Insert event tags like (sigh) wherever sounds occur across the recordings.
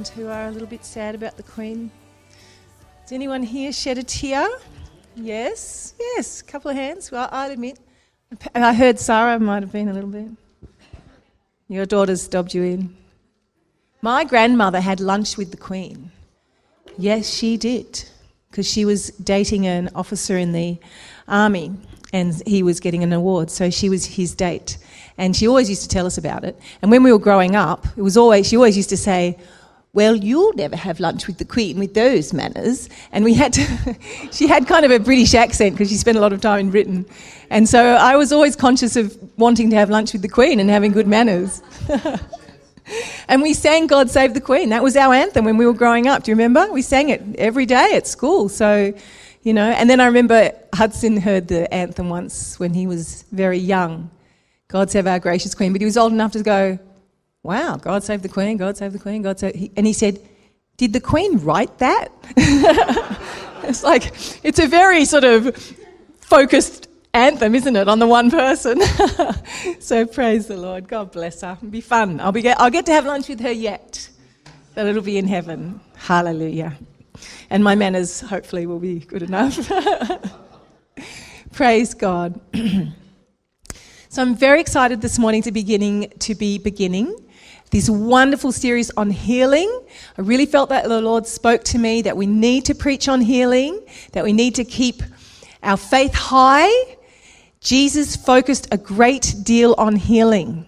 England who are a little bit sad about the Queen. Does anyone here shed a tear? Yes, yes, a couple of hands. Well, I'll admit. And I heard Sarah might have been a little bit. Your daughter's dobbed you in. My grandmother had lunch with the Queen. Yes, she did, because she was dating an officer in the army and he was getting an award, so she was his date. And she always used to tell us about it. And when we were growing up, it was always she always used to say, "Well, you'll never have lunch with the Queen with those manners." And we had to. (laughs) she had kind of a British accent because she spent a lot of time in Britain, and so I was always conscious of wanting to have lunch with the Queen and having good manners. (laughs) And we sang God Save the Queen. That was our anthem when we were growing up. Do you remember? We sang it every day at school. So, you know, and then I remember Hudson heard the anthem once when he was very young God Save Our Gracious Queen. But he was old enough to go, Wow, God Save the Queen, God Save the Queen, God Save. And he said, Did the Queen write that? (laughs) it's like, it's a very sort of focused anthem, isn't it, on the one person? (laughs) so praise the Lord. God bless her. It'll be fun. I'll, be get, I'll get to have lunch with her yet, but it'll be in heaven. Hallelujah. And my manners hopefully will be good enough. (laughs) praise God. (clears throat) so I'm very excited this morning to beginning to be beginning this wonderful series on healing. I really felt that the Lord spoke to me that we need to preach on healing, that we need to keep our faith high. Jesus focused a great deal on healing.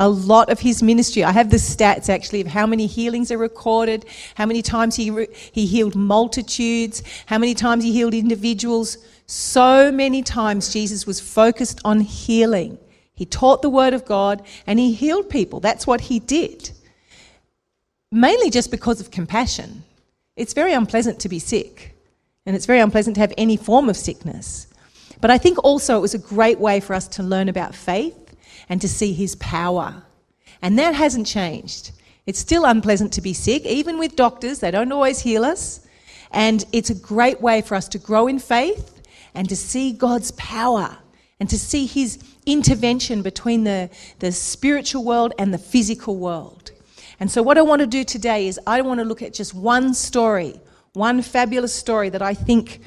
A lot of his ministry. I have the stats actually of how many healings are recorded, how many times he, re- he healed multitudes, how many times he healed individuals. So many times Jesus was focused on healing. He taught the word of God and he healed people. That's what he did. Mainly just because of compassion. It's very unpleasant to be sick, and it's very unpleasant to have any form of sickness. But I think also it was a great way for us to learn about faith and to see his power. And that hasn't changed. It's still unpleasant to be sick, even with doctors, they don't always heal us. And it's a great way for us to grow in faith and to see God's power and to see his intervention between the, the spiritual world and the physical world. And so, what I want to do today is I want to look at just one story, one fabulous story that I think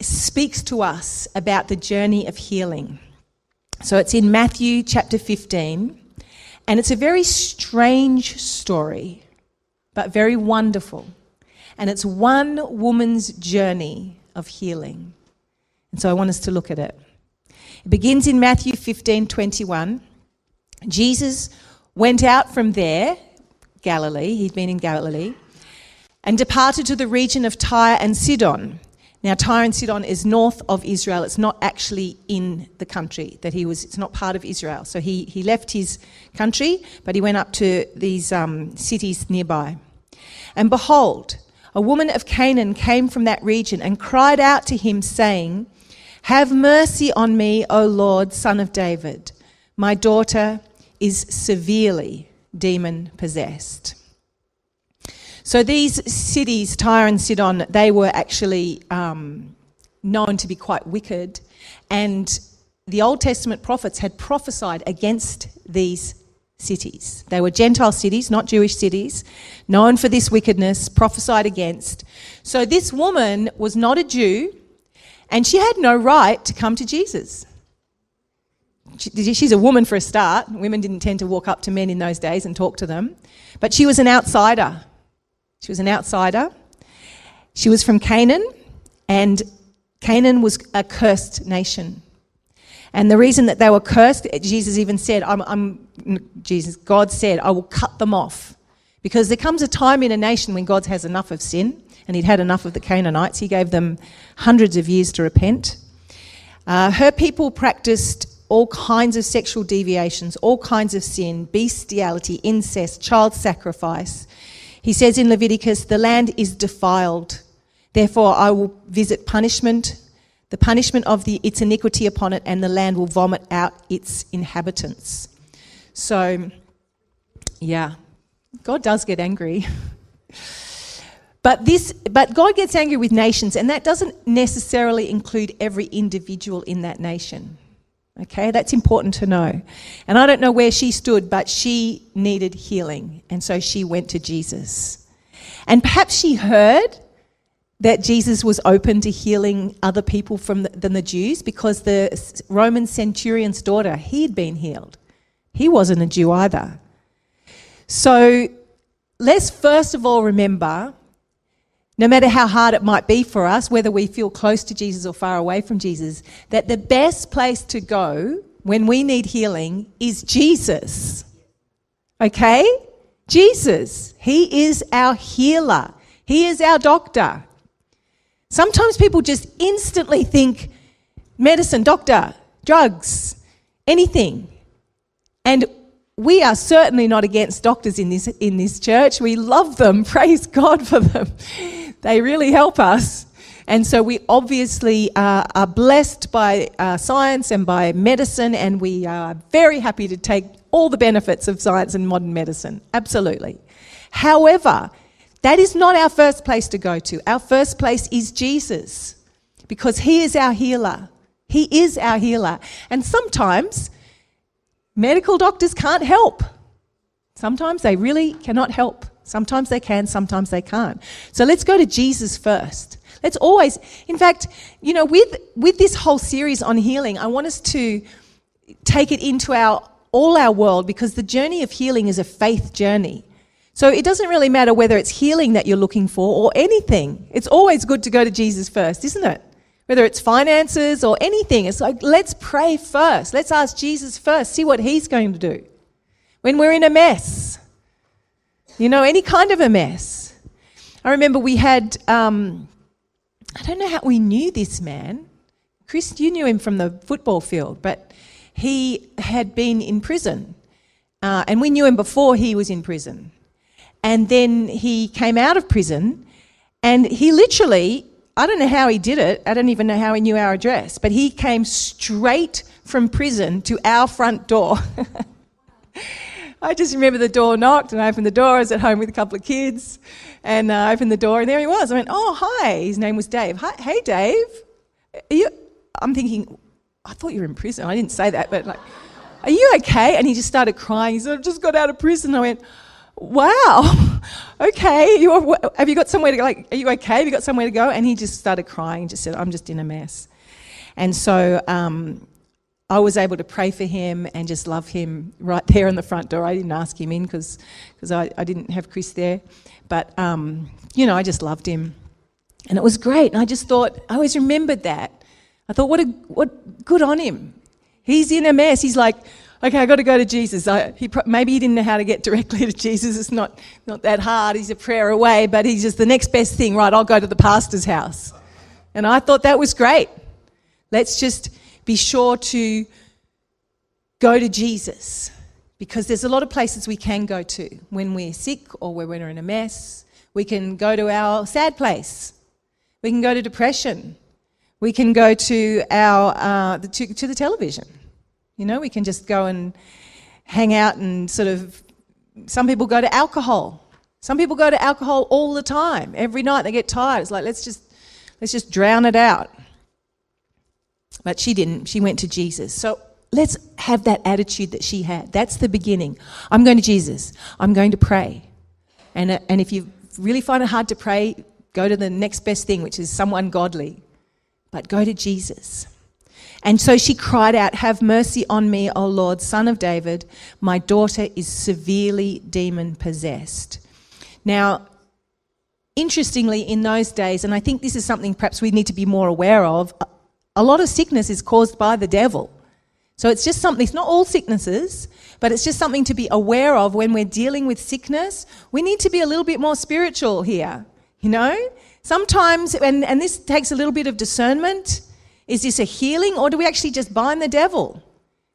speaks to us about the journey of healing. So, it's in Matthew chapter 15, and it's a very strange story, but very wonderful. And it's one woman's journey of healing. And so I want us to look at it. It begins in Matthew 15 21. Jesus went out from there, Galilee, he'd been in Galilee, and departed to the region of Tyre and Sidon. Now, Tyre and Sidon is north of Israel. It's not actually in the country that he was, it's not part of Israel. So he, he left his country, but he went up to these um, cities nearby. And behold, a woman of Canaan came from that region and cried out to him, saying, Have mercy on me, O Lord, son of David. My daughter is severely demon possessed. So these cities, Tyre and Sidon, they were actually um, known to be quite wicked, and the Old Testament prophets had prophesied against these cities. They were Gentile cities, not Jewish cities, known for this wickedness, prophesied against. So this woman was not a Jew, and she had no right to come to Jesus. She- She's a woman for a start. Women didn't tend to walk up to men in those days and talk to them. But she was an outsider. She was an outsider. She was from Canaan, and Canaan was a cursed nation. And the reason that they were cursed, Jesus even said, I'm, I'm, Jesus, God said, I will cut them off. Because there comes a time in a nation when God has enough of sin, and He'd had enough of the Canaanites. He gave them hundreds of years to repent. Uh, her people practiced all kinds of sexual deviations, all kinds of sin, bestiality, incest, child sacrifice. He says in Leviticus, The land is defiled. Therefore, I will visit punishment, the punishment of the, its iniquity upon it, and the land will vomit out its inhabitants. So, yeah, God does get angry. (laughs) But this but God gets angry with nations and that doesn't necessarily include every individual in that nation. Okay, that's important to know. And I don't know where she stood, but she needed healing. And so she went to Jesus. And perhaps she heard that Jesus was open to healing other people from the, than the Jews because the Roman centurion's daughter, he'd been healed. He wasn't a Jew either. So let's first of all remember no matter how hard it might be for us, whether we feel close to Jesus or far away from Jesus, that the best place to go when we need healing is Jesus. Okay? Jesus. He is our healer, He is our doctor. Sometimes people just instantly think medicine, doctor, drugs, anything. And we are certainly not against doctors in this, in this church. We love them. (laughs) Praise God for them. They really help us. And so we obviously uh, are blessed by uh, science and by medicine, and we are very happy to take all the benefits of science and modern medicine. Absolutely. However, that is not our first place to go to. Our first place is Jesus because He is our healer. He is our healer. And sometimes medical doctors can't help. Sometimes they really cannot help. Sometimes they can, sometimes they can't. So let's go to Jesus first. Let's always, in fact, you know, with, with this whole series on healing, I want us to take it into our all our world because the journey of healing is a faith journey. So it doesn't really matter whether it's healing that you're looking for or anything. It's always good to go to Jesus first, isn't it? Whether it's finances or anything, it's like let's pray first. Let's ask Jesus first, see what he's going to do. When we're in a mess, you know, any kind of a mess. I remember we had, um, I don't know how we knew this man. Chris, you knew him from the football field, but he had been in prison. Uh, and we knew him before he was in prison. And then he came out of prison, and he literally, I don't know how he did it, I don't even know how he knew our address, but he came straight from prison to our front door. (laughs) I just remember the door knocked and I opened the door. I was at home with a couple of kids and uh, I opened the door and there he was. I went, Oh, hi. His name was Dave. Hi, hey, Dave. Are you? I'm thinking, I thought you were in prison. I didn't say that, but like, Are you okay? And he just started crying. He said, I've just got out of prison. I went, Wow. (laughs) okay. You have you got somewhere to go? Like, are you okay? Have you got somewhere to go? And he just started crying just said, I'm just in a mess. And so, um, I was able to pray for him and just love him right there in the front door. I didn't ask him in because I, I didn't have Chris there. But, um, you know, I just loved him. And it was great. And I just thought, I always remembered that. I thought, what, a, what good on him. He's in a mess. He's like, okay, I've got to go to Jesus. I, he, maybe he didn't know how to get (laughs) directly to Jesus. It's not, not that hard. He's a prayer away, but he's just the next best thing. Right, I'll go to the pastor's house. And I thought that was great. Let's just be sure to go to Jesus because there's a lot of places we can go to when we're sick or when we're in a mess. We can go to our sad place. We can go to depression. We can go to our uh, to, to the television. You know, we can just go and hang out and sort of. Some people go to alcohol. Some people go to alcohol all the time. Every night they get tired. It's like let's just let's just drown it out. But she didn't. She went to Jesus. So let's have that attitude that she had. That's the beginning. I'm going to Jesus. I'm going to pray. And, uh, and if you really find it hard to pray, go to the next best thing, which is someone godly. But go to Jesus. And so she cried out, Have mercy on me, O Lord, son of David. My daughter is severely demon possessed. Now, interestingly, in those days, and I think this is something perhaps we need to be more aware of, a lot of sickness is caused by the devil. So it's just something, it's not all sicknesses, but it's just something to be aware of when we're dealing with sickness. We need to be a little bit more spiritual here, you know? Sometimes, and, and this takes a little bit of discernment is this a healing or do we actually just bind the devil?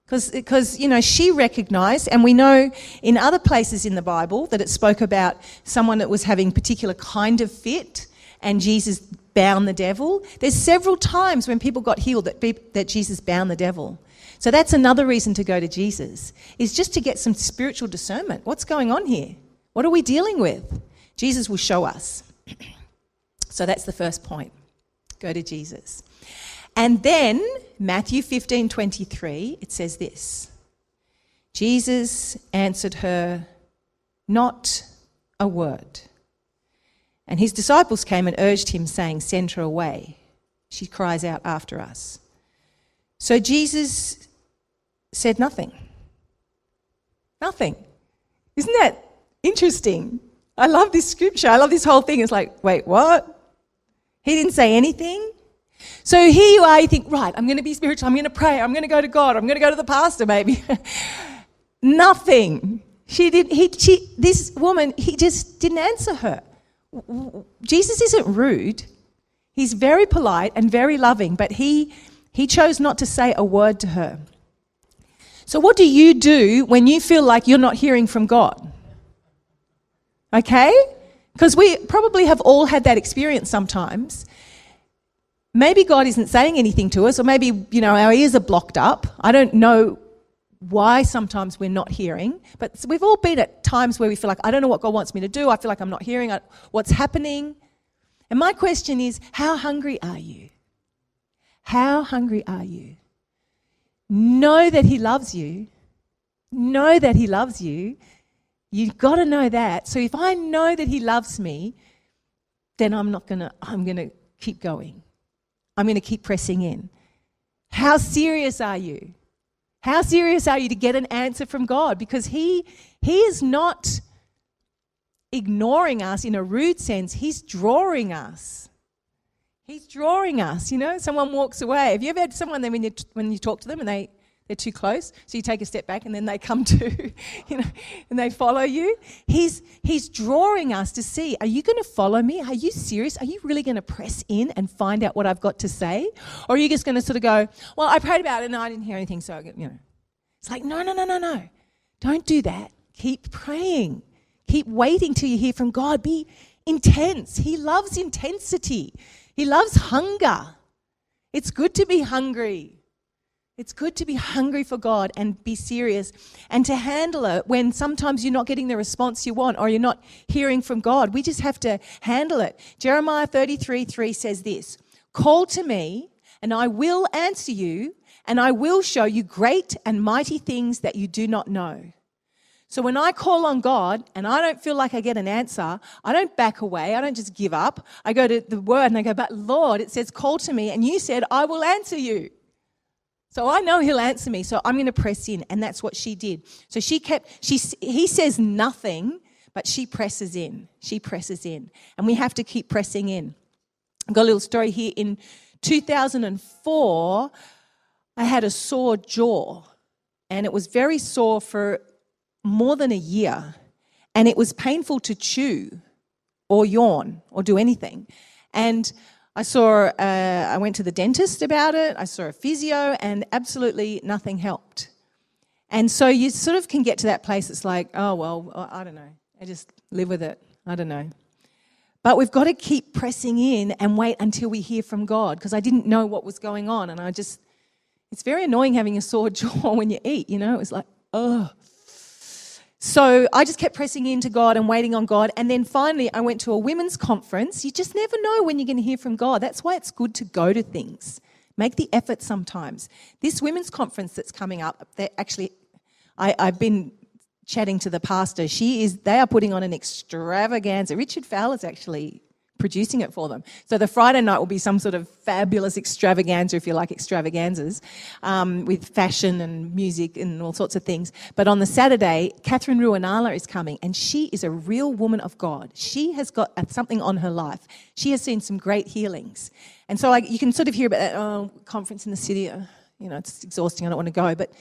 Because, you know, she recognized, and we know in other places in the Bible that it spoke about someone that was having particular kind of fit, and Jesus bound the devil. There's several times when people got healed that, be, that Jesus bound the devil. So that's another reason to go to Jesus, is just to get some spiritual discernment. What's going on here? What are we dealing with? Jesus will show us. (clears throat) so that's the first point. Go to Jesus. And then, Matthew 15 23, it says this Jesus answered her, Not a word. And his disciples came and urged him, saying, Send her away. She cries out after us. So Jesus said nothing. Nothing. Isn't that interesting? I love this scripture. I love this whole thing. It's like, wait, what? He didn't say anything? So here you are, you think, right, I'm going to be spiritual, I'm going to pray, I'm going to go to God, I'm going to go to the pastor maybe. (laughs) Nothing. She did, he, she, this woman, he just didn't answer her. Jesus isn't rude. He's very polite and very loving, but he, he chose not to say a word to her. So, what do you do when you feel like you're not hearing from God? Okay? Because we probably have all had that experience sometimes maybe God isn't saying anything to us, or maybe, you know, our ears are blocked up. I don't know why sometimes we're not hearing, but we've all been at times where we feel like, I don't know what God wants me to do. I feel like I'm not hearing uh, what's happening. And my question is, how hungry are you? How hungry are you? Know that He loves you. Know that He loves you. You've got to know that. So if I know that He loves me, then I'm not going to, I'm going to keep going. I'm going to keep pressing in. How serious are you? How serious are you to get an answer from God? Because He, he is not ignoring us in a rude sense, He's drawing us. He's drawing us. You know, someone walks away. Have you ever had someone then when you, when you talk to them and they they're too close. So you take a step back and then they come (laughs) to, you know, and they follow you. He's, he's drawing us to see are you going to follow me? Are you serious? Are you really going to press in and find out what I've got to say? Or are you just going to sort of go, well, I prayed about it and I didn't hear anything, so, you know. It's like, no, no, no, no, no. Don't do that. Keep praying. Keep waiting till you hear from God. Be intense. He loves intensity, He loves hunger. It's good to be hungry. It's good to be hungry for God and be serious and to handle it when sometimes you're not getting the response you want or you're not hearing from God. We just have to handle it. Jeremiah 33 3 says this Call to me, and I will answer you, and I will show you great and mighty things that you do not know. So when I call on God and I don't feel like I get an answer, I don't back away. I don't just give up. I go to the word and I go, but Lord, it says, call to me. And you said, I will answer you. So I know he'll answer me, so I'm going to press in. And that's what she did. So she kept, she, he says nothing, but she presses in. She presses in. And we have to keep pressing in. I've got a little story here. In 2004, I had a sore jaw, and it was very sore for more than a year. And it was painful to chew or yawn or do anything. And I saw, uh, I went to the dentist about it, I saw a physio, and absolutely nothing helped. And so you sort of can get to that place, it's like, oh, well, I don't know. I just live with it. I don't know. But we've got to keep pressing in and wait until we hear from God because I didn't know what was going on. And I just, it's very annoying having a sore (laughs) jaw when you eat, you know? It was like, oh. So I just kept pressing into God and waiting on God. And then finally, I went to a women's conference. You just never know when you're going to hear from God. That's why it's good to go to things. Make the effort sometimes. This women's conference that's coming up, they actually, I, I've been chatting to the pastor. She is, they are putting on an extravaganza. Richard Fowler's actually producing it for them. So the Friday night will be some sort of fabulous extravaganza, if you like extravaganzas, um, with fashion and music and all sorts of things. But on the Saturday, Katherine Ruonala is coming, and she is a real woman of God. She has got something on her life. She has seen some great healings. And so like, you can sort of hear about that oh, conference in the city. Uh, you know, it's exhausting. I don't want to go. But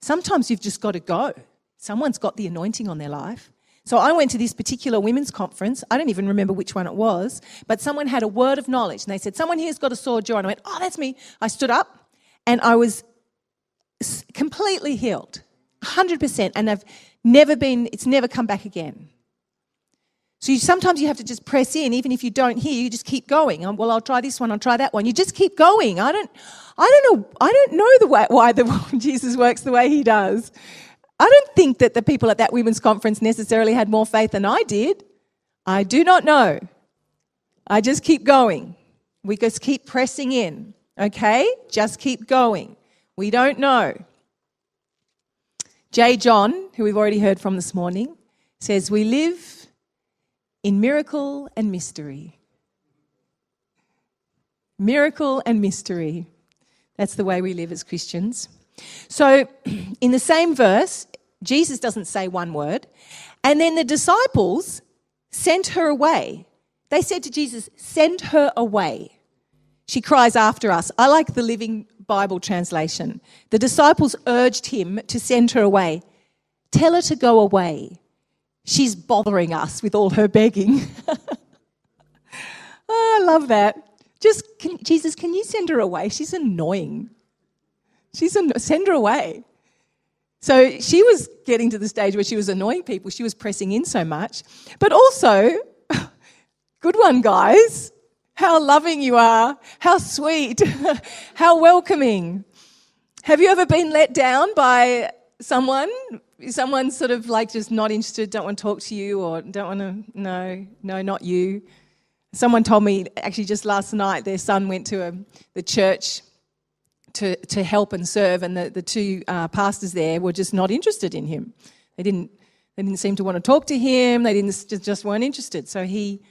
sometimes you've just got to go. Someone's got the anointing on their life. So I went to this particular women's conference. I don't even remember which one it was, but someone had a word of knowledge and they said, Someone here's got a sore jaw. And I went, Oh, that's me. I stood up and I was completely healed, 100%, and they've never been, it's never come back again. So you, sometimes you have to just press in, even if you don't hear, you just keep going. Um, well, I'll try this one, I'll try that one. You just keep going. I don't, I don't know, I don't know the way, why the, (laughs) Jesus works the way he does. I don't think that the people at that women's conference necessarily had more faith than I did. I do not know. I just keep going. We just keep pressing in, okay? Just keep going. We don't know. J. John, who we've already heard from this morning, says, We live in miracle and mystery. Miracle and mystery. That's the way we live as Christians. So, (clears throat) in the same verse, Jesus doesn't say one word, and then the disciples sent her away. They said to Jesus, Send her away. She cries after us. I like the Living Bible translation. The disciples urged him to send her away. Tell her to go away. She's bothering us with all her begging. (laughs) oh, I love that. Just, can, Jesus, can you send her away? She's annoying. She's an, send her away. So she was getting to the stage where she was annoying people. She was pressing in so much. But also, (laughs) good one, guys. How loving you are. How sweet. (laughs) How welcoming. Have you ever been let down by someone? Someone sort of like just not interested, don't want to talk to you, or don't want to, no, no, not you. Someone told me actually just last night their son went to a, the church to, to help and serve, and the, the two uh, pastors there were just not interested in him. They didn't, they didn't seem to want to talk to him, they didn't, just, just weren't interested. So he,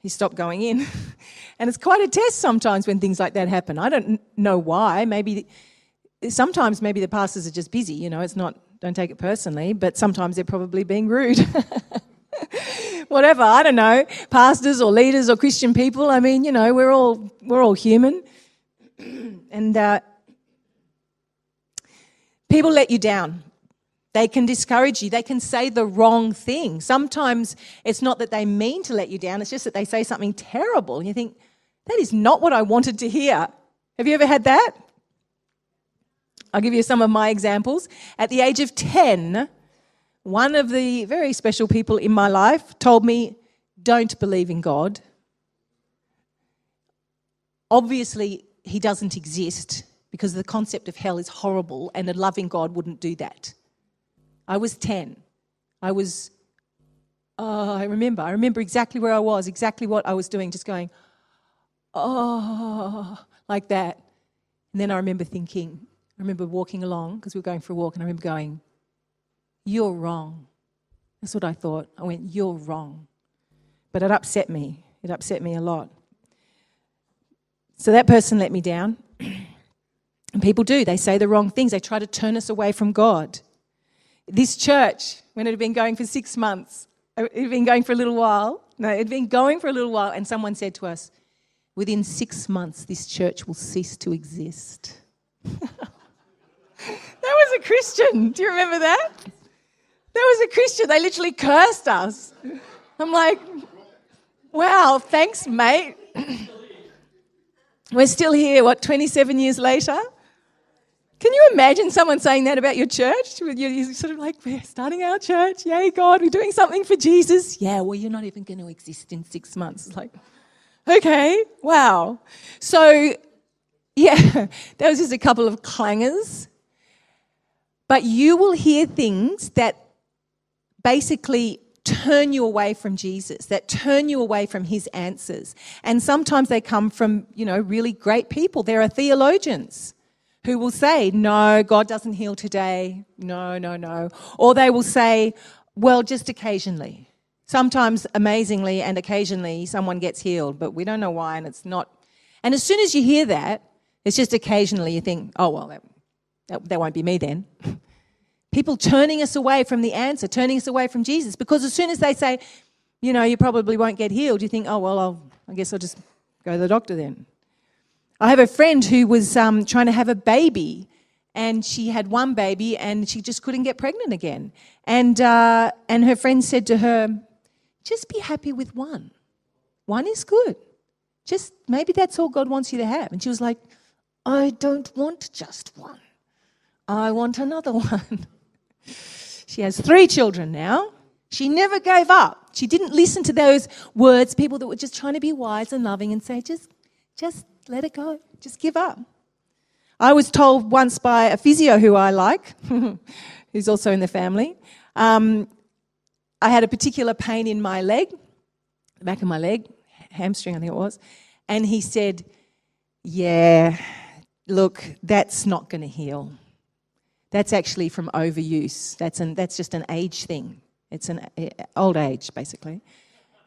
he stopped going in. (laughs) and it's quite a test sometimes when things like that happen. I don't know why. Maybe sometimes maybe the pastors are just busy, you know, it's not don't take it personally, but sometimes they're probably being rude. (laughs) Whatever, I don't know. Pastors or leaders or Christian people, I mean, you know, we're all we're all human. (clears throat) and uh, people let you down. They can discourage you. They can say the wrong thing. Sometimes it's not that they mean to let you down, it's just that they say something terrible. And you think, that is not what I wanted to hear. Have you ever had that? I'll give you some of my examples. At the age of 10, one of the very special people in my life told me, Don't believe in God. Obviously, he doesn't exist because the concept of hell is horrible and a loving God wouldn't do that. I was 10. I was, oh, I remember. I remember exactly where I was, exactly what I was doing, just going, oh, like that. And then I remember thinking, I remember walking along because we were going for a walk, and I remember going, You're wrong. That's what I thought. I went, You're wrong. But it upset me. It upset me a lot. So that person let me down. (clears throat) and people do. They say the wrong things. They try to turn us away from God. This church, when it had been going for six months, uh, it had been going for a little while. No, it had been going for a little while, and someone said to us, Within six months, this church will cease to exist. (laughs) that was a Christian. Do you remember that? That was a Christian. They literally cursed us. I'm like, wow, thanks, mate. (clears throat) We're still here, what, 27 years later? Can you imagine someone saying that about your church? You're sort of like, we're starting our church. Yay, God, we're doing something for Jesus. Yeah, well, you're not even going to exist in six months. It's like, okay, wow. So, yeah, (laughs) there was just a couple of clangers. But you will hear things that basically turn you away from Jesus, that turn you away from his answers. And sometimes they come from, you know, really great people. There are theologians who will say, No, God doesn't heal today. No, no, no. Or they will say, Well, just occasionally. Sometimes amazingly and occasionally someone gets healed, but we don't know why, and it's not. And as soon as you hear that, it's just occasionally you think, Oh, well, that, that, that won't be me then. (laughs) People turning us away from the answer, turning us away from Jesus, because as soon as they say, you know, you probably won't get healed, you think, oh, well, I'll, I guess I'll just go to the doctor then. I have a friend who was um, trying to have a baby, and she had one baby, and she just couldn't get pregnant again. And uh, and her friend said to her, "Just be happy with one. One is good. Just maybe that's all God wants you to have." And she was like, "I don't want just one. I want another (laughs) one. she has three children now. She never gave up. She didn't listen to those words, people that were just trying to be wise and loving and say, just, just let it go. Just give up. I was told once by a physio who I like, (laughs) who's also in the family, um, I had a particular pain in my leg, the back of my leg, hamstring, I think it was. And he said, Yeah, look, that's not going to heal. That's actually from overuse. That's, an, that's just an age thing. It's an old age, basically.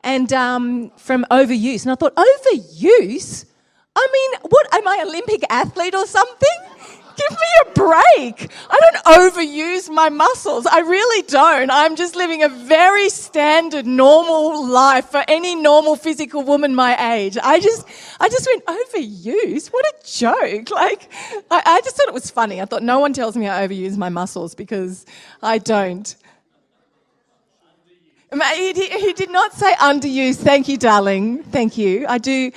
And um, from overuse. And I thought, overuse? I mean, what am I, Olympic athlete or something? Give me a break. I don't overuse my muscles. I really don't. I'm just living a very standard, normal life for any normal physical woman my age. I just, I just went overuse. What a joke! Like, I, I just thought it was funny. I thought no one tells me I overuse my muscles because I don't. He, he did not say underuse. Thank you, darling. Thank you. I do.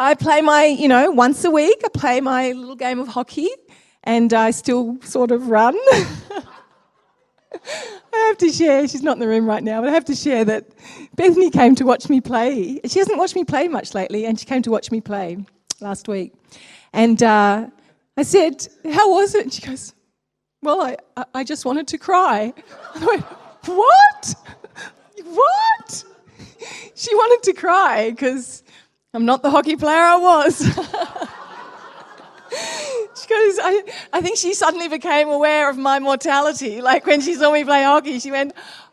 I play my, you know, once a week. I play my little game of hockey and I still sort of run. (laughs) I have to share, she's not in the room right now, but I have to share that Bethany came to watch me play. She hasn't watched me play much lately, and she came to watch me play last week. And uh, I said, How was it? And she goes, Well, I, I just wanted to cry. (laughs) I went, What? What? (laughs) She wanted to cry because I'm not the hockey player I was. (laughs) she goes, I, I think she suddenly became aware of my mortality. Like when she saw me play hockey, she went,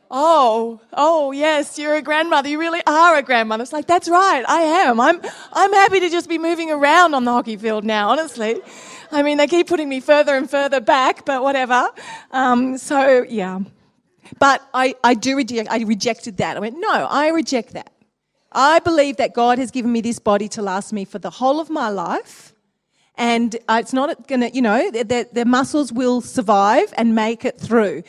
Oh, oh, yes, you're a grandmother. You really are a grandmother. It's like, that's right, I am. I'm, I'm happy to just be moving around on the hockey field now, honestly. I mean, they keep putting me further and further back, but whatever. Um, so, yeah. But I, I do reject, I rejected that. I went, no, I reject that. I believe that God has given me this body to last me for the whole of my life and uh, it's not going to, you know, their, their muscles will survive and make it through.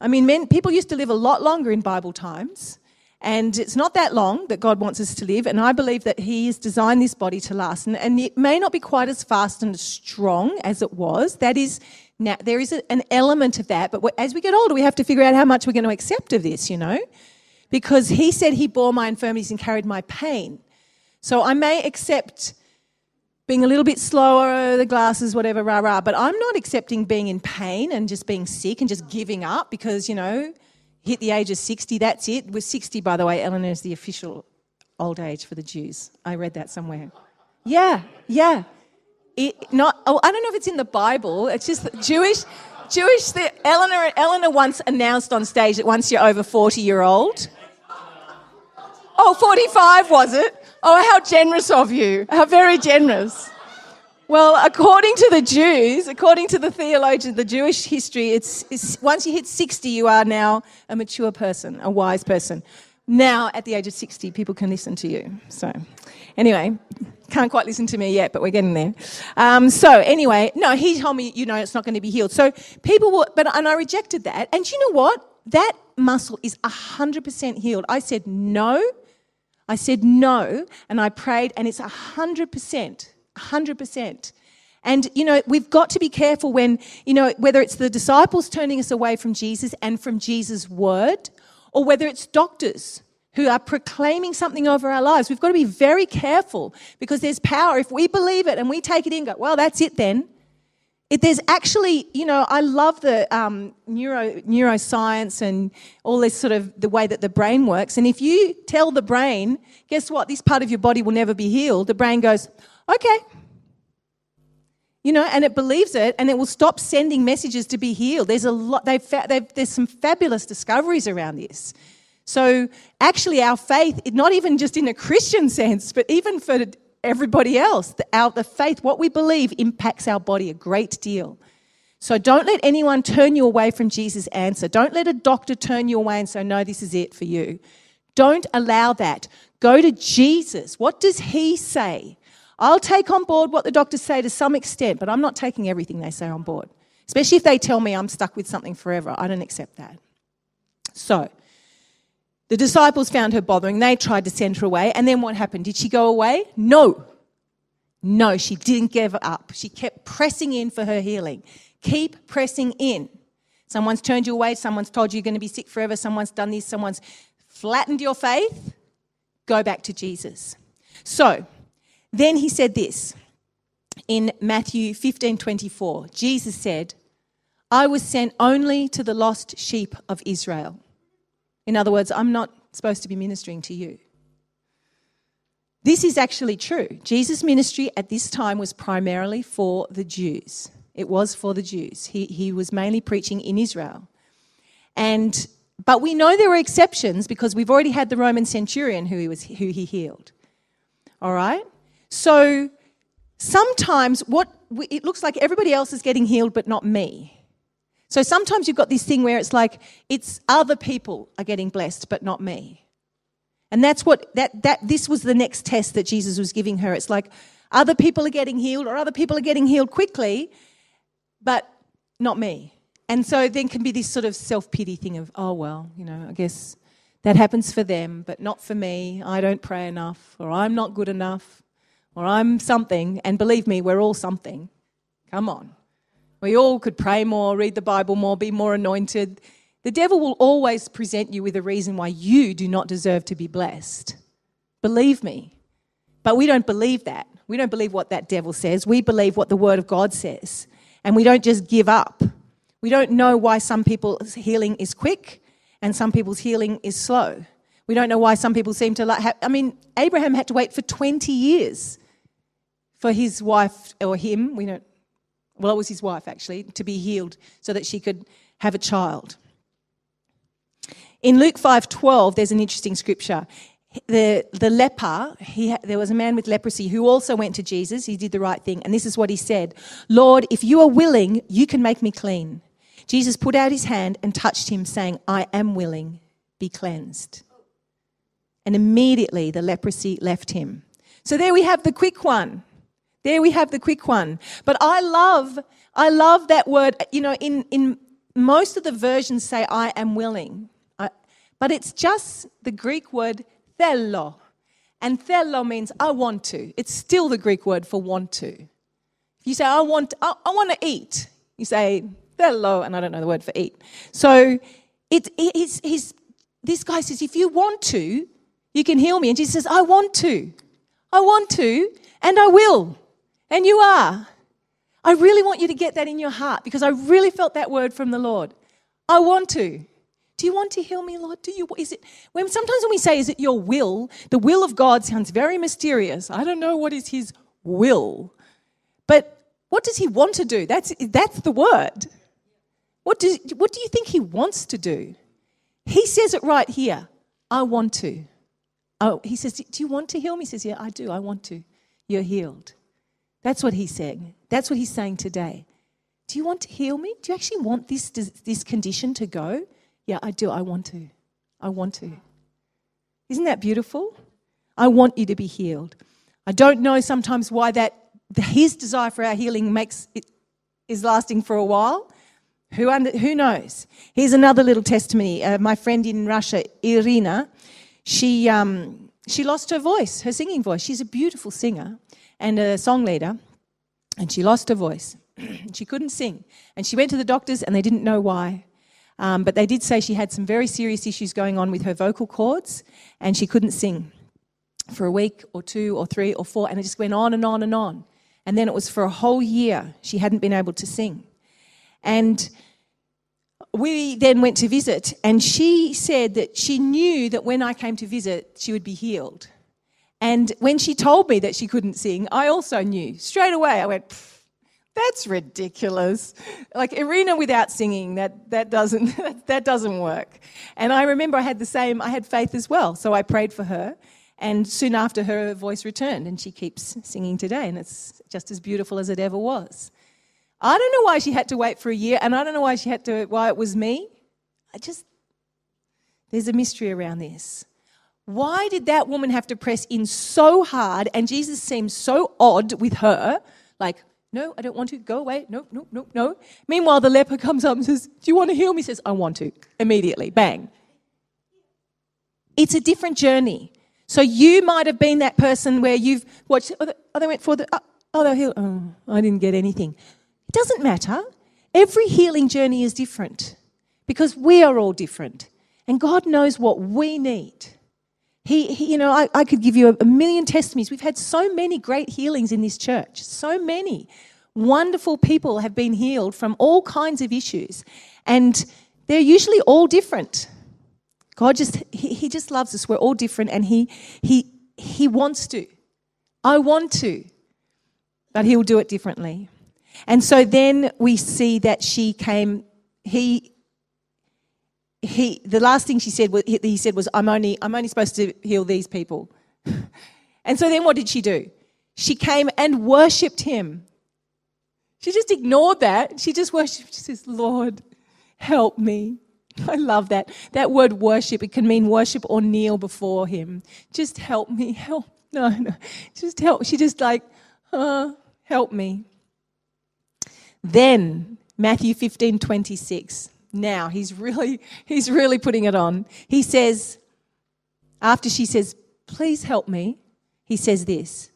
I mean, men, people used to live a lot longer in Bible times, and it's not that long that God wants us to live. And I believe that He has designed this body to last, and, and it may not be quite as fast and as strong as it was. That is now there is an element of that, but as we get older, we have to figure out how much we're going to accept of this, you know, because He said He bore my infirmities and carried my pain. So I may accept being a little bit slower, the glasses, whatever, rah, rah. But I'm not accepting being in pain and just being sick and just giving up because, you know, hit the age of 60, that's it. We're 60, by the way, Eleanor is the official old age for the Jews. I read that somewhere. Yeah, yeah. It, not, oh, I don't know if it's in the Bible. It's just Jewish. Jewish. The, Eleanor, Eleanor once announced on stage that once you're over 40 year old. Oh, 45 was it? Oh, how generous of you. How very generous. Well, according to the Jews, according to the theologians, the Jewish history, it's, it's, once you hit 60, you are now a mature person, a wise person. Now, at the age of 60, people can listen to you. So, anyway, can't quite listen to me yet, but we're getting there. Um, so, anyway, no, he told me, you know, it's not going to be healed. So, people were, but, and I rejected that. And you know what? That muscle is 100% healed. I said, no, I said no, and I prayed, and it's 100%, 100%. And, you know, we've got to be careful when, you know, whether it's the disciples turning us away from Jesus and from Jesus' word, or whether it's doctors who are proclaiming something over our lives. We've got to be very careful because there's power. If we believe it and we take it in, go, well, that's it then. It, there's actually, you know, I love the um, neuro, neuroscience and all this sort of the way that the brain works. And if you tell the brain, guess what, this part of your body will never be healed, the brain goes, okay. You know, and it believes it and it will stop sending messages to be healed. There's a lot, they've, they've, there's some fabulous discoveries around this. So actually, our faith, not even just in a Christian sense, but even for everybody else. The, our, the faith, what we believe, impacts our body a great deal. So don't let anyone turn you away from Jesus' answer. Don't let a doctor turn you away and say, no, this is it for you. Don't allow that. Go to Jesus. What does he say? I'll take on board what the doctors say to some extent, but I'm not taking everything they say on board. Especially if they tell me I'm stuck with something forever. I don't accept that. So, the disciples found her bothering. They tried to send her away. And then what happened? Did she go away? No. No, she didn't give up. She kept pressing in for her healing. Keep pressing in. Someone's turned you away, someone's told you you're going to be sick forever, someone's done this, someone's flattened your faith. Go back to Jesus. So, then he said this in Matthew 15 24. Jesus said, I was sent only to the lost sheep of Israel. In other words, I'm not supposed to be ministering to you. This is actually true. Jesus' ministry at this time was primarily for the Jews. It was for the Jews. He, he was mainly preaching in Israel. And but we know there were exceptions because we've already had the Roman centurion who he was who he healed. All right? So sometimes what it looks like everybody else is getting healed but not me. So sometimes you've got this thing where it's like it's other people are getting blessed but not me. And that's what that that this was the next test that Jesus was giving her. It's like other people are getting healed or other people are getting healed quickly but not me. And so then can be this sort of self-pity thing of oh well, you know, I guess that happens for them but not for me. I don't pray enough or I'm not good enough or I'm something and believe me, we're all something. Come on. We all could pray more, read the Bible more, be more anointed. The devil will always present you with a reason why you do not deserve to be blessed. Believe me. But we don't believe that. We don't believe what that devil says. We believe what the Word of God says. And we don't just give up. We don't know why some people's healing is quick and some people's healing is slow. We don't know why some people seem to like. Have, I mean, Abraham had to wait for 20 years for his wife or him. We don't well, it was his wife actually, to be healed so that she could have a child. In Luke 5:12, there's an interesting scripture. The, the leper, he, there was a man with leprosy who also went to Jesus. He did the right thing. And this is what he said Lord, if you are willing, you can make me clean. Jesus put out his hand and touched him, saying, I am willing, be cleansed. And immediately the leprosy left him. So there we have the quick one. There we have the quick one. But I love, I love that word. You know, in, in most of the versions say, I am willing. I, but it's just the Greek word thelo. And thelo means I want to. It's still the Greek word for want to. If you say, I want, I, I want to eat, you say thelo, and I don't know the word for eat. So it, he's, he's, this guy says, if you want to, you can heal me. And Jesus says, I want to. I want to, and I will. And you are. I really want you to get that in your heart because I really felt that word from the Lord. I want to. Do you want to heal me, Lord? Do you? Is it when sometimes when we say, "Is it your will?" The will of God sounds very mysterious. I don't know what is His will, but what does He want to do? That's that's the word. What do what do you think He wants to do? He says it right here. I want to. Oh, he says, "Do you want to heal me?" He says, "Yeah, I do. I want to." You're healed. That's what he's saying. That's what he's saying today. Do you want to heal me? Do you actually want this, this condition to go? Yeah, I do. I want to. I want to. Isn't that beautiful? I want you to be healed. I don't know sometimes why that his desire for our healing makes it is lasting for a while. Who, under, who knows? Here's another little testimony. Uh, my friend in Russia, Irina, she, um, she lost her voice, her singing voice. She's a beautiful singer and a song leader, and she lost her voice. (clears throat) she couldn't sing. And she went to the doctors, and they didn't know why. Um, but they did say she had some very serious issues going on with her vocal cords, and she couldn't sing for a week or two or three or four, and it just went on and on and on. And then it was for a whole year she hadn't been able to sing. And we then went to visit, and she said that she knew that when I came to visit, she would be healed. And when she told me that she couldn't sing, I also knew straight away. I went, that's ridiculous. Like Irina without singing, that, that, doesn't, (laughs) that doesn't work. And I remember I had the same, I had faith as well. So I prayed for her. And soon after, her voice returned, and she keeps singing today, and it's just as beautiful as it ever was. I don't know why she had to wait for a year, and I don't know why she had to, why it was me. I just, there's a mystery around this. Why did that woman have to press in so hard and Jesus seems so odd with her? Like, no, I don't want to. Go away. No, no, no, no. Meanwhile, the leper comes up and says, Do you want to heal me? He says, I want to. Immediately. Bang. It's a different journey. So you might have been that person where you've watched, oh, oh they went for the, uh, oh, Oh, they'll heal. Oh, I didn't get anything. It doesn't matter. Every healing journey is different because we are all different. And God knows what we need. He, he you know, I, I, could give you a, million testimonies. We've had so many great healings in this church. So many wonderful people have been healed from all kinds of issues. And they're usually all different. God just, he, he just loves us. We're all different and he, he, he wants to. I want to. But he'll do it differently. And so then we see that she came, he, he, the last thing she said, he said was, I'm only, I'm only supposed to heal these people. (laughs) and so then what did she do? She came and worshipped him. She just ignored that. She just worshipped. She says, Lord, help me. (laughs) I love that. That word worship, it can mean worship or kneel before him. Just help me. (laughs) Help. No, no. Just help. She just like, uh, help me. Then, Matthew 15, 26. Now, he's really, he's really putting it on. He says, after she says, please help me, he says this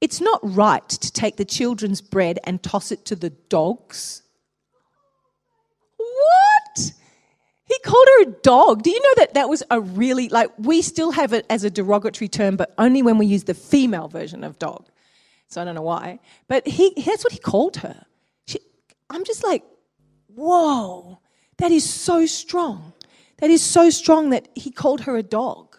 It's not right to take the children's bread and toss it to the dogs. What? He called her a dog. Do you know that that was a really, like, we still have it as a derogatory term, but only when we use the female version of dog. So I don't know why. But he, that's what he called her. She, I'm just like, whoa, that is so strong. That is so strong that he called her a dog.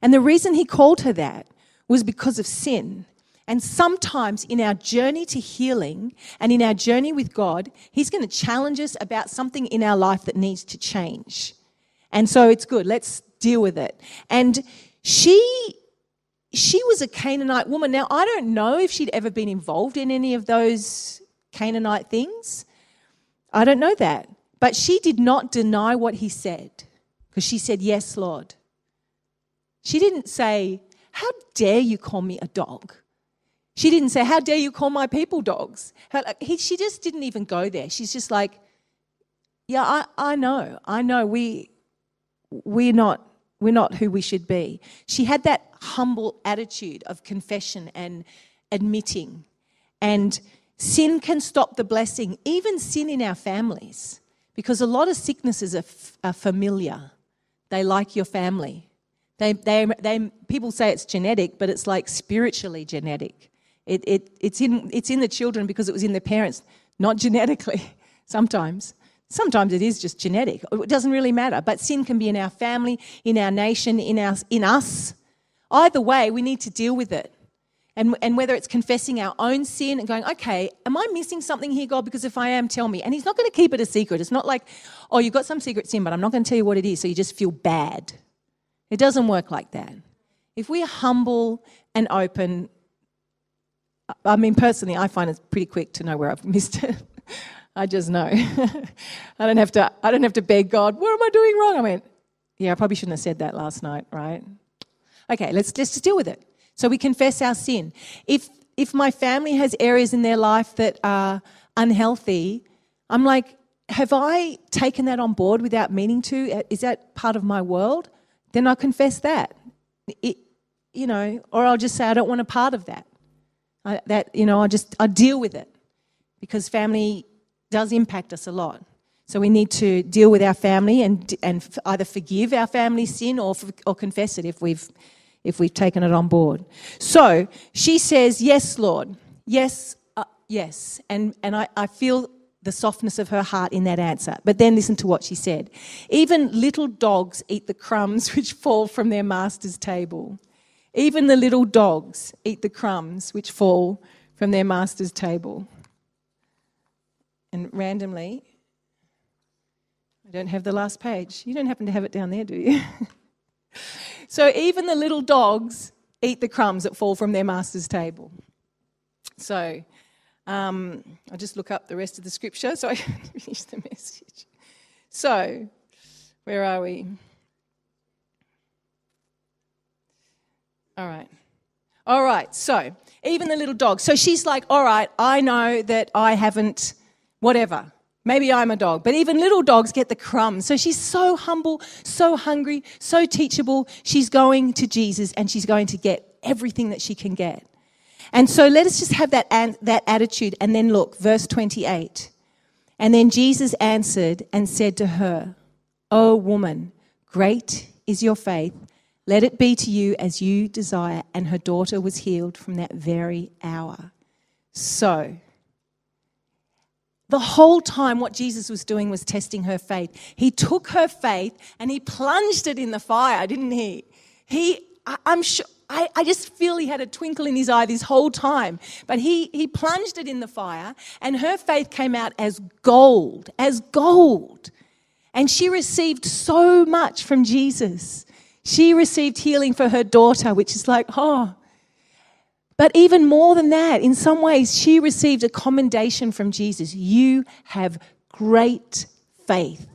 And the reason he called her that was because of sin. And sometimes in our journey to healing and in our journey with God, He's going to challenge us about something in our life that needs to change. And so it's good. Let's deal with it. And she she was a Canaanite woman. Now, I don't know if she'd ever been involved in any of those Canaanite things. I don't know that. But she did not deny what he said because she said, Yes, Lord. She didn't say, How dare you call me a dog? She didn't say, How dare you call my people dogs? He, she just didn't even go there. She's just like, Yeah, I, I know. I know we, we're, not, we're not who we should be. She had that humble attitude of confession and admitting. And sin can stop the blessing, even sin in our families, because a lot of sicknesses are, are familiar. They like your family. They, they, they, people say it's genetic, but it's like spiritually genetic. It, it, it's, in, it's in the children because it was in the parents, not (laughs) genetically, sometimes. Sometimes it is just genetic. It doesn't really matter. But sin can be in our family, in our nation, in, our, in us. Either way, we need to deal with it. And, and whether it's confessing our own sin and going, okay, am I missing something here, God? Because if I am, tell me. And He's not going to keep it a secret. It's not like, oh, you've got some secret sin, but I'm not going to tell you what it is, so you just feel bad. It doesn't work like that. If we're humble and open, I mean, personally, I find it's pretty quick to know where I've (laughs) missed it. I just know. (laughs) I don't have to. I don't have to beg God. What am I doing wrong? I went. Yeah, I probably shouldn't have said that last night, right? Okay, let's let's just deal with it. So we confess our sin. If if my family has areas in their life that are unhealthy, I'm like, have I taken that on board without meaning to? Uh, is that part of my world? Then I'll confess that. It, you know, or I'll just say I don't want a part of that. I, that you know, I just I deal with it because family does impact us a lot. So we need to deal with our family and and either forgive our family sin or or confess it if we've if we've taken it on board. So she says, "Yes, Lord. Yes, uh, yes." And and I, I feel the softness of her heart in that answer. But then listen to what she said. Even little dogs eat the crumbs (laughs) which fall from their master's table. Even the little dogs eat the crumbs which fall from their master's table. And randomly, I don't have the last page. You don't happen to have it down there, do you? (laughs) so even the little dogs eat the crumbs that fall from their master's table. So um, I'll just look up the rest of the scripture so I can (laughs) finish the message. So, where are we? All right. All right. So, even the little dog. So she's like, all right, I know that I haven't, whatever. Maybe I'm a dog, but even little dogs get the crumbs. So she's so humble, so hungry, so teachable. She's going to Jesus and she's going to get everything that she can get. And so let us just have that, that attitude. And then look, verse 28. And then Jesus answered and said to her, O woman, great is your faith. Let it be to you as you desire. And her daughter was healed from that very hour. So, the whole time, what Jesus was doing was testing her faith. He took her faith and he plunged it in the fire, didn't he? He, I'm sure, I, I, just feel he had a twinkle in his eye this whole time. But he, he plunged it in the fire, and her faith came out as gold, as gold. And she received so much from Jesus. She received healing for her daughter, which is like, oh. But even more than that, in some ways, she received a commendation from Jesus. You have great faith.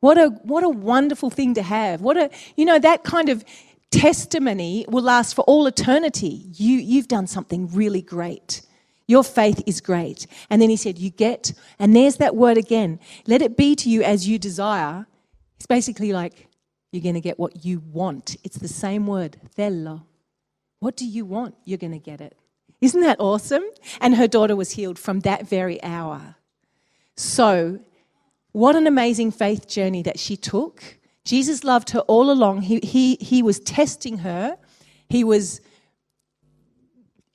What a, what a wonderful thing to have. What a, you know, that kind of testimony will last for all eternity. You, you've done something really great. Your faith is great. And then he said, You get, and there's that word again, let it be to you as you desire. It's basically like, you're going to get what you want. It's the same word, thelo. What do you want? You're going to get it. Isn't that awesome? And her daughter was healed from that very hour. So, what an amazing faith journey that she took. Jesus loved her all along. He, he, he was testing her. He was,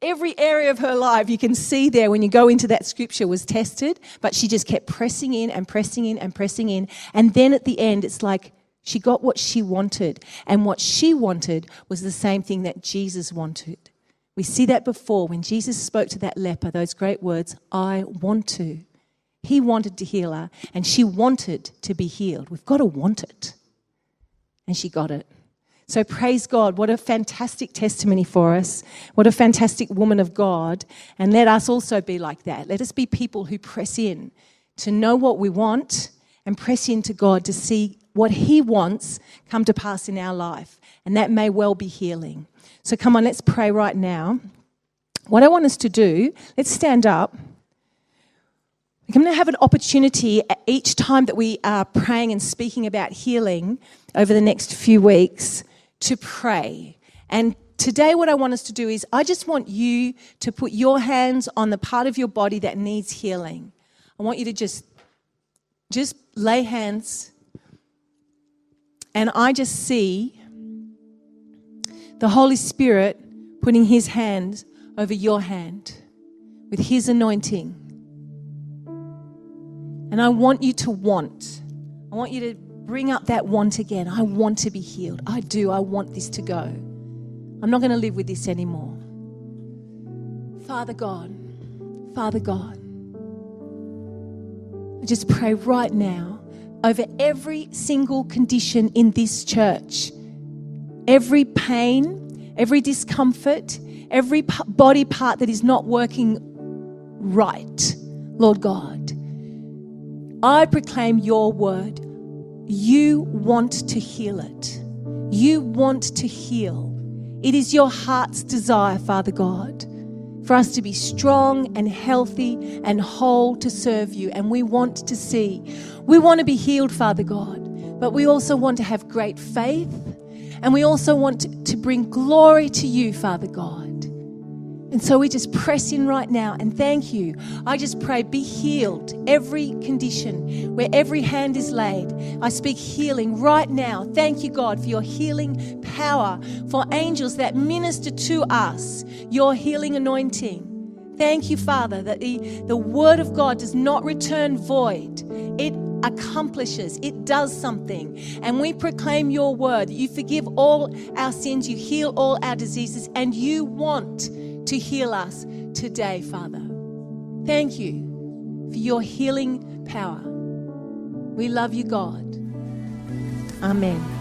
every area of her life you can see there when you go into that scripture was tested, but she just kept pressing in and pressing in and pressing in. And then at the end, it's like she got what she wanted. And what she wanted was the same thing that Jesus wanted. We see that before when Jesus spoke to that leper, those great words, I want to. He wanted to heal her, and she wanted to be healed. We've got to want it and she got it. So praise God. What a fantastic testimony for us. What a fantastic woman of God. And let us also be like that. Let us be people who press in to know what we want and press into God to see what He wants come to pass in our life. And that may well be healing. So come on, let's pray right now. What I want us to do, let's stand up. We're going to have an opportunity each time that we are praying and speaking about healing over the next few weeks to pray. And today, what I want us to do is I just want you to put your hands on the part of your body that needs healing. I want you to just just lay hands and I just see the Holy Spirit putting his hand over your hand with his anointing. And I want you to want. I want you to bring up that want again. I want to be healed. I do. I want this to go. I'm not going to live with this anymore. Father God, Father God, I just pray right now over every single condition in this church, every pain, every discomfort, every body part that is not working right, Lord God. I proclaim your word. You want to heal it. You want to heal. It is your heart's desire, Father God, for us to be strong and healthy and whole to serve you. And we want to see, we want to be healed, Father God, but we also want to have great faith. And we also want to, bring glory to you, Father God. And so we just press in right now and thank you. I just pray, be healed every condition where every hand is laid. I speak healing right now. Thank you, God, for your healing power, for angels that minister to us, your healing anointing. Thank you, Father, that the, the word of God does not return void. It accomplishes, it does something. And we proclaim your word. You forgive all our sins, you heal all our diseases, and you want to heal us today, Father. Thank you for your healing power. We love you, God. Amen.